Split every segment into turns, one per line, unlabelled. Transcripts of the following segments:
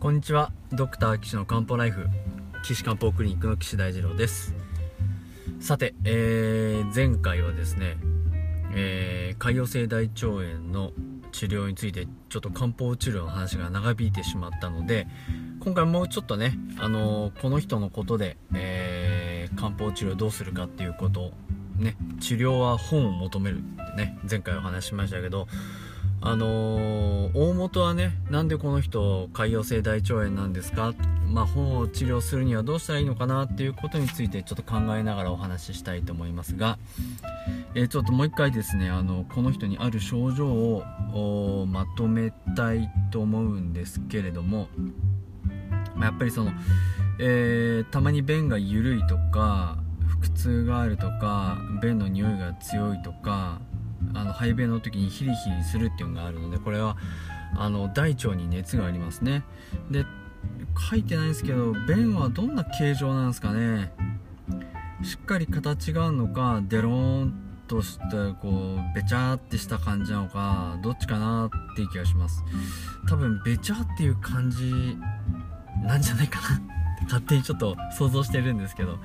こんにちは。ドクター岸の漢方ライフ岸漢方クリニックの岸大二郎です。さて、えー、前回はですね、えー、潰瘍性大腸炎の治療についてちょっと漢方治療の話が長引いてしまったので今回もうちょっとね、あのー、この人のことで、えー、漢方治療どうするかっていうことね治療は本を求めるってね前回お話ししましたけどあのー、大元はねなんでこの人潰瘍性大腸炎なんですか？まあ、本を治療するにはどうしたらいいのかなっていうことについてちょっと考えながらお話ししたいと思いますが、えー、ちょっともう一回ですねあのこの人にある症状をまとめたいと思うんですけれども、まあ、やっぱりその、えー、たまに便が緩いとか腹痛があるとか便の匂いが強いとかあの排便の時にヒリヒリするっていうのがあるのでこれはあの大腸に熱がありますね。で書いてないんですけど便はどんな形状なんですかね？しっかり形があるのかデローンとしてこうべちゃーってした感じなのかどっちかなっていう気がします。多分べちゃっていう感じなんじゃないかな。って勝手にちょっと想像してるんですけど。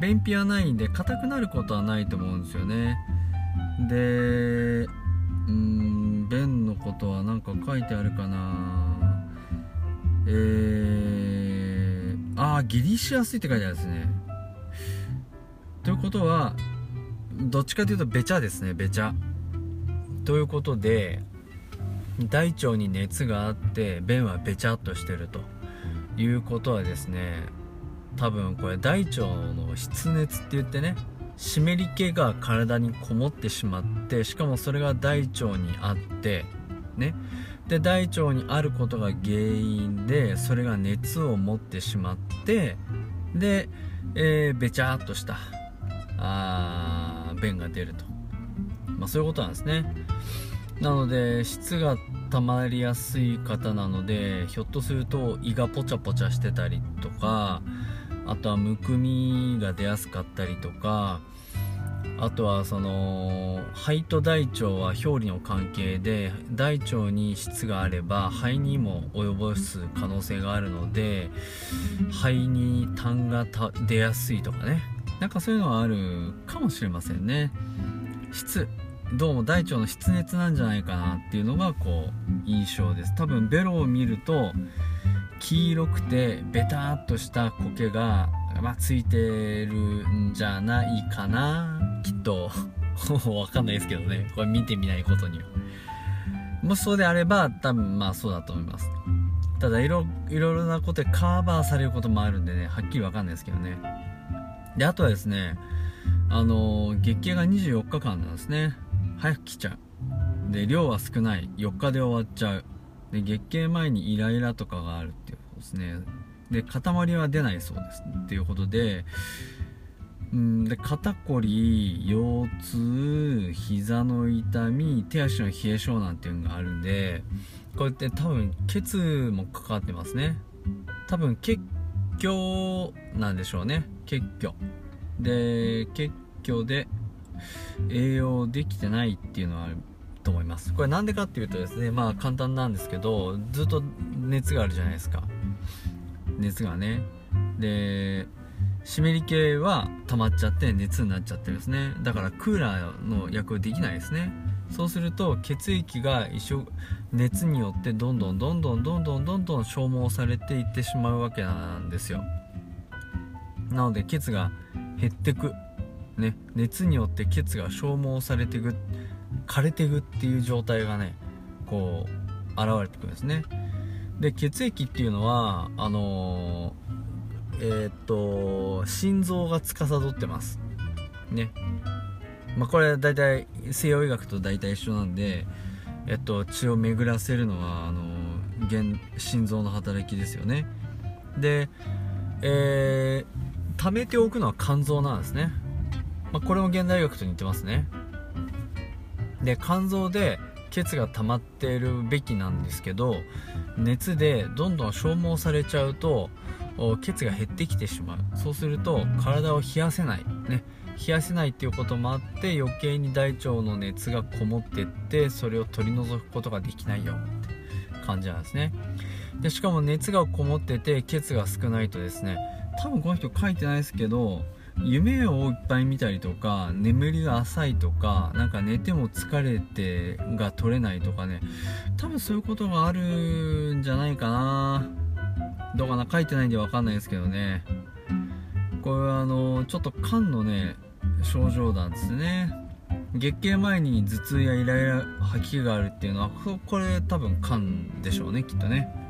便秘はないんで硬くなることはないと思うんですよね。でうん便のことは何か書いてあるかな。えー、ああ下痢しやすいって書いてあるんですね。ということはどっちかというとべちゃですねべちゃということで大腸に熱があって便はべちゃっとしてると。いうことはですね多分これ大腸の湿熱って言ってね湿り気が体にこもってしまってしかもそれが大腸にあってね。で大腸にあることが原因でそれが熱を持ってしまってで、えー、べちゃっとしたあ便が出ると、まあ、そういうことなんですね。なので質が溜まりやすい方なのでひょっとすると胃がポチャポチャしてたりとかあとはむくみが出やすかったりとかあとはその肺と大腸は表裏の関係で大腸に質があれば肺にも及ぼす可能性があるので肺に痰が出やすいとかね。なんかそういうのはあるかもしれませんね。質。どうも大腸の湿熱なんじゃないかなっていうのがこう印象です。多分ベロを見ると黄色くてベターっとした苔が、まあ、ついてるんじゃないかなきっと。わかんないですけどね。これ見てみないことには。もしそうであれば多分まあそうだと思います。ただいろいろなことでカバーされることもあるんでねはっきりわかんないですけどね。であとはですねあの月経が24日間なんですね。早く来ちゃう。で量は少ない。4日で終わっちゃう。で月経前にイライラとかがあるってですね。で塊は出ないそうですっていうことでうんで肩こり腰痛膝の痛み手足の冷え性なんていうのがあるんでこうやって多分血もかかってますね。多分血虚なんでしょうね。血虚。で血虚で栄養できてないっていうのはあると思います。これなんでかっていうとですねまあ簡単なんですけどずっと熱があるじゃないですか。熱がね。で湿り気は溜まっちゃって熱になっちゃってるんですね。だからクーラーの役できないですね。そうすると血液が一緒熱によってどんどんどんどんどんどんどんどん消耗されていってしまうわけなんですよ。なので血が減ってく。ね。熱によって血が消耗されてく枯れていくっていう状態がねこう現れてくるんですね。で血液っていうのはあのー、えー、っと心臓が司ってます。ね。まあこれ大体西洋医学と大体一緒なんでえっと血を巡らせるのはあのー、心臓の働きですよね。でえー、溜めておくのは肝臓なんですね、まあ、これも現代医学と似てますね。で肝臓で血が溜まっているべきなんですけど熱でどんどん消耗されちゃうと血が減ってきてしまう。そうすると体を冷やせない。ね。冷やせないっていうこともあって余計に大腸の熱がこもってってそれを取り除くことができないよって感じなんですね。でしかも熱がこもってて血が少ないとですね多分この人書いてないですけど夢をいっぱい見たりとか眠りが浅いとかなんか寝ても疲れてが取れないとかね。多分そういうことがあるんじゃないかな。どうかな書いてないんで分かんないですけどね。これはあのちょっと肝のね症状なんですね。月経前に頭痛やイライラ吐き気があるっていうのはこれ多分肝でしょうねきっとね。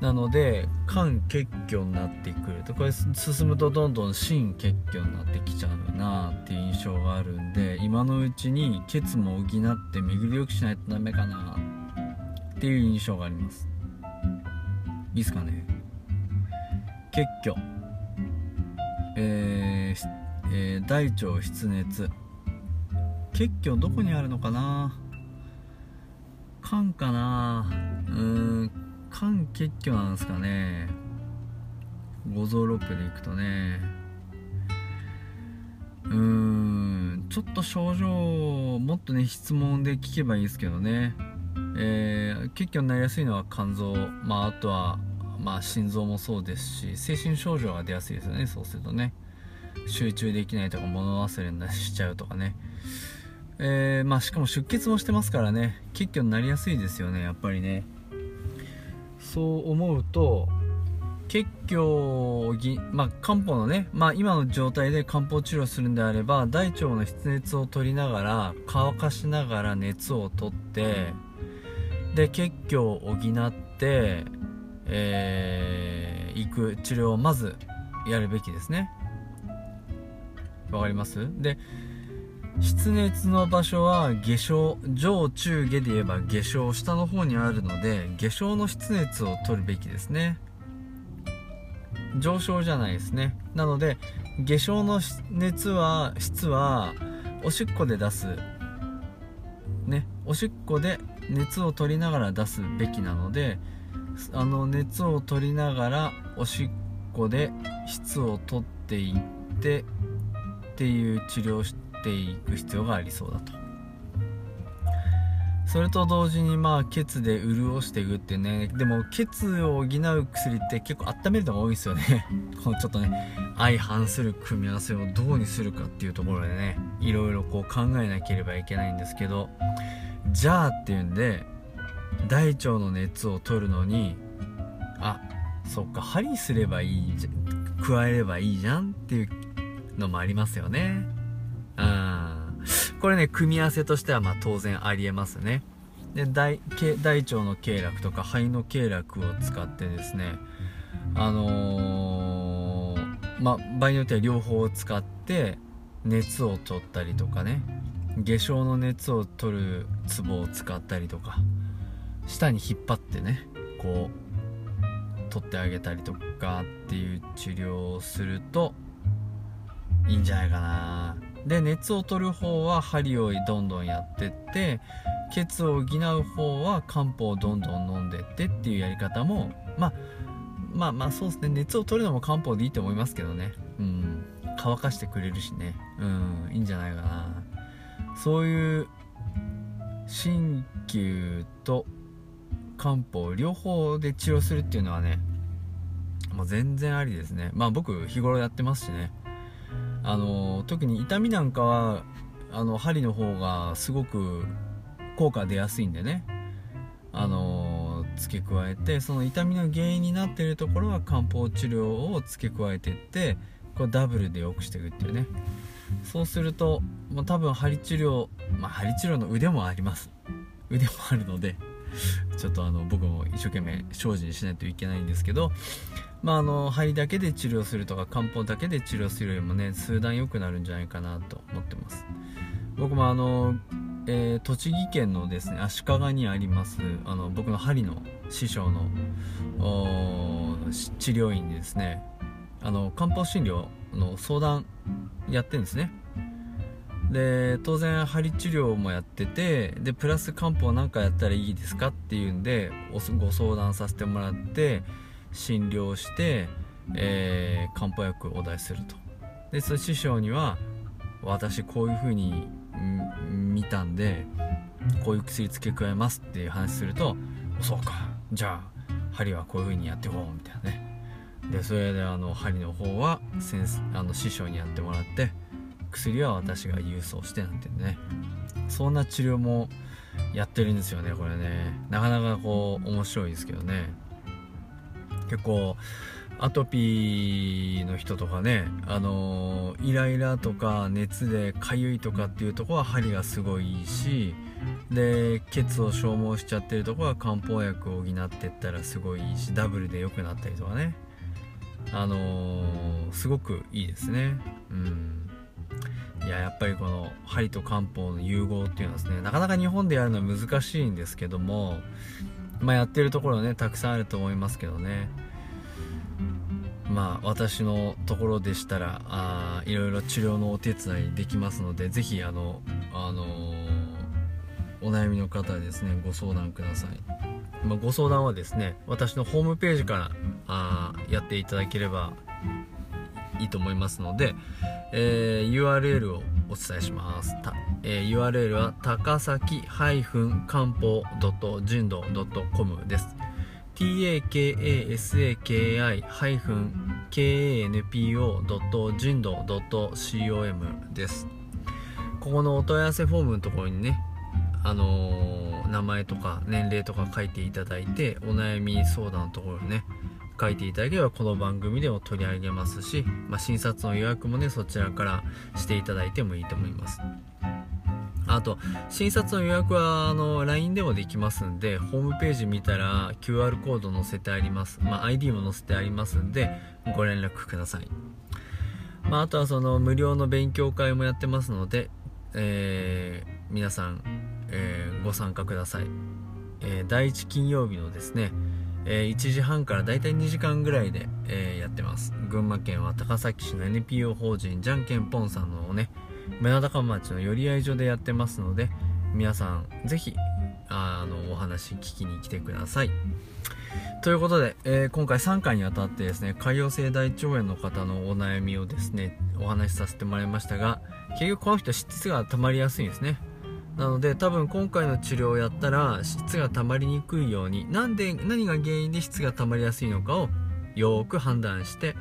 なので肝結虚になってくると。これ進むとどんどん心結虚になってきちゃうなっていう印象があるんで今のうちに血も補って巡りよくしないとダメかなっていう印象があります。いいっすかね？結虚。えー、えー、大腸湿熱。結虚どこにあるのかな？肝かな？うん肝結虚なんですかね。五臓六腑でいくとね。うーんちょっと症状をもっとね質問で聞けばいいですけどね。えー、結虚になりやすいのは肝臓。まああとはまあ心臓もそうですし精神症状が出やすいですよね。そうするとね。集中できないとか物忘れにしちゃうとかね。えー、まあしかも出血もしてますからね。結虚になりやすいですよねやっぱりね。そう思うと結局まあ、漢方のね、まあ、今の状態で漢方治療するんであれば大腸の湿熱を取りながら乾かしながら熱を取ってで結虚を補ってえー、行く治療をまずやるべきですね。わかります？で湿熱の場所は下昇上中下で言えば下昇下の方にあるので下昇の湿熱を取るべきですね。上昇じゃないですね。なので下昇の熱は質はおしっこで出す。ね。おしっこで熱を取りながら出すべきなのであの熱を取りながらおしっこで質を取っていってっていう治療ていく必要がありそうだと。それと同時にまあ血で潤していくってね。でも血を補う薬って結構温めるのが多いんですよね。このちょっとね相反する組み合わせをどうにするかっていうところでね。いろいろこう考えなければいけないんですけど。じゃあっていうんで大腸の熱を取るのにあそっか針すればいいじゃ加えればいいじゃんっていうのもありますよね。これね組み合わせとしてはま当然ありえますね。で大大腸の経絡とか肺の経絡を使ってですねあのー、ま場合によっては両方を使って熱を取ったりとかね下症の熱を取るツボを使ったりとか下に引っ張ってねこう取ってあげたりとかっていう治療をするといいんじゃないかな。で熱を取る方は針をどんどんやってって血を補う方は漢方をどんどん飲んでってっていうやり方もまあまあまあそうですね。熱を取るのも漢方でいいと思いますけどね。うん。乾かしてくれるしね。うん。いいんじゃないかな。そういう鍼灸と漢方両方で治療するっていうのはねもう全然ありですね。まあ僕日頃やってますしね。あの特に痛みなんかはあの針の方がすごく効果出やすいんでね。あの付け加えてその痛みの原因になっているところは漢方治療を付け加えていってこれダブルで良くしていくっていうね。そうすると、まあ、多分針治療、まあ、針治療の腕もあります。腕もあるのでちょっとあの僕も一生懸命精進しないといけないんですけどまああの針だけで治療するとか漢方だけで治療するよりもね数段良くなるんじゃないかなと思ってます。僕もあの、えー、栃木県のですね足利にありますあの僕の針の師匠の治療院でですねあの漢方診療の相談やってるんですね。で当然針治療もやっててでプラス漢方なんかやったらいいですかっていうんでご相談させてもらって診療して、えー、漢方薬をお出しすると。でその師匠には私こういう風に見たんでこういう薬付け加えますっていう話するとそうかじゃあ針はこういう風にやっていこうみたいなね。でそれであの針の方は先生あの師匠にやってもらって薬は私が郵送してなんてね。そんな治療もやってるんですよねこれね。なかなかこう面白いですけどね。結構アトピーの人とかねあの、イライラとか熱でかゆいとかっていうとこは針がすごいいいしで血を消耗しちゃってるとこは漢方薬を補ってったらすごいいいしダブルで良くなったりとかね。あのー、すごくいいですね。うん。いややっぱりこの針と漢方の融合っていうのはですねなかなか日本でやるのは難しいんですけどもまあやってるところはねたくさんあると思いますけどねまあ私のところでしたらあいろいろ治療のお手伝いできますので是非あのあのー、お悩みの方はですねご相談ください、まあ、ご相談はですね私のホームページからあやっていただければいいと思いますので、えー、URL をお伝えします。えー、URL は高崎漢方人道 .com です。takasaki-kanpo. 人道 .com です。ここのお問い合わせフォームのところにね、あのー、名前とか年齢とか書いていただいて、お悩み相談のところにね、書いていただければこの番組でも取り上げますし、まあ、診察の予約もねそちらからしていただいてもいいと思いますあと診察の予約はあの LINE でもできますんでホームページ見たら QR コード載せてあります、まあ、ID も載せてありますんでご連絡ください、まあ、あとはその無料の勉強会もやってますので、えー、皆さん、えー、ご参加ください、えー、第1金曜日のですねえー、1時半からだいたい2時間ぐらいで、えー、やってます。群馬県は高崎市の NPO 法人じゃんけんぽんさんのね村高町の寄り合い所でやってますので皆さんぜひあのお話聞きに来てください。ということで、えー、今回3回にわたってですね潰瘍性大腸炎の方のお悩みをですねお話しさせてもらいましたが結局この人質が溜まりやすいんですね。なので多分今回の治療をやったら質が溜まりにくいようになんで何が原因で質が溜まりやすいのかをよーく判断して、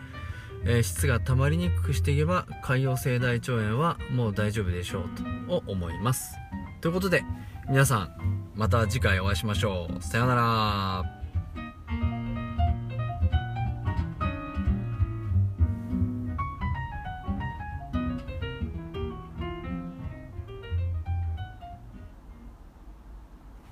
えー、質が溜まりにくくしていけば潰瘍性大腸炎はもう大丈夫でしょうと思います。ということで皆さんまた次回お会いしましょう。さようなら。